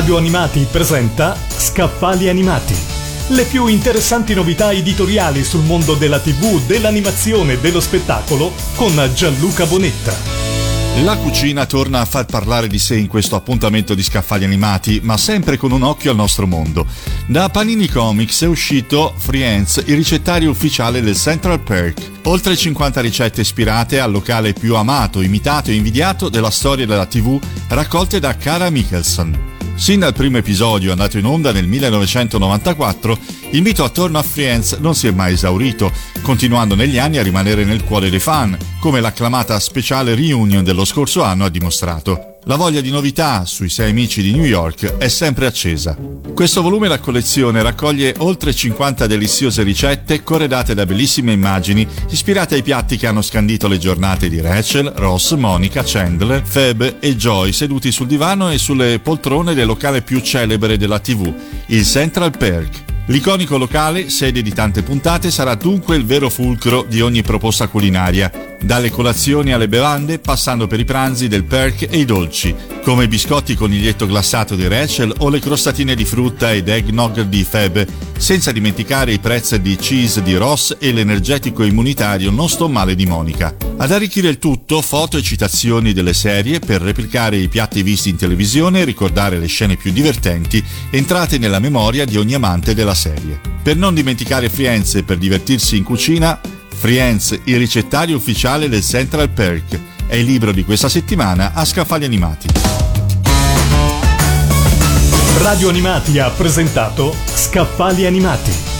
Radio Animati presenta Scaffali Animati. Le più interessanti novità editoriali sul mondo della TV, dell'animazione e dello spettacolo con Gianluca Bonetta. La cucina torna a far parlare di sé in questo appuntamento di scaffali animati, ma sempre con un occhio al nostro mondo. Da Panini Comics è uscito Friends, il ricettario ufficiale del Central Perk. Oltre 50 ricette ispirate al locale più amato, imitato e invidiato della storia della TV, raccolte da Cara Michelson. Sin dal primo episodio andato in onda nel 1994, il mito attorno a Friends non si è mai esaurito, continuando negli anni a rimanere nel cuore dei fan, come l'acclamata speciale reunion dello scorso anno ha dimostrato. La voglia di novità sui sei amici di New York è sempre accesa. Questo volume da collezione raccoglie oltre 50 deliziose ricette corredate da bellissime immagini ispirate ai piatti che hanno scandito le giornate di Rachel, Ross, Monica, Chandler, Phoebe e Joy seduti sul divano e sulle poltrone del locale più celebre della TV, il Central Perk. L'iconico locale, sede di tante puntate, sarà dunque il vero fulcro di ogni proposta culinaria, dalle colazioni alle bevande, passando per i pranzi del perk e i dolci, come i biscotti coniglietto glassato di Rachel o le crostatine di frutta ed eggnog di Feb, senza dimenticare i prezzi di cheese di Ross e l'energetico immunitario non sto male di Monica. Ad arricchire il tutto, foto e citazioni delle serie per replicare i piatti visti in televisione e ricordare le scene più divertenti entrate nella memoria di ogni amante della serie. Per non dimenticare Friends e per divertirsi in cucina, Friends, il ricettario ufficiale del Central Perk, è il libro di questa settimana a Scaffali Animati. Radio Animati ha presentato Scaffali Animati.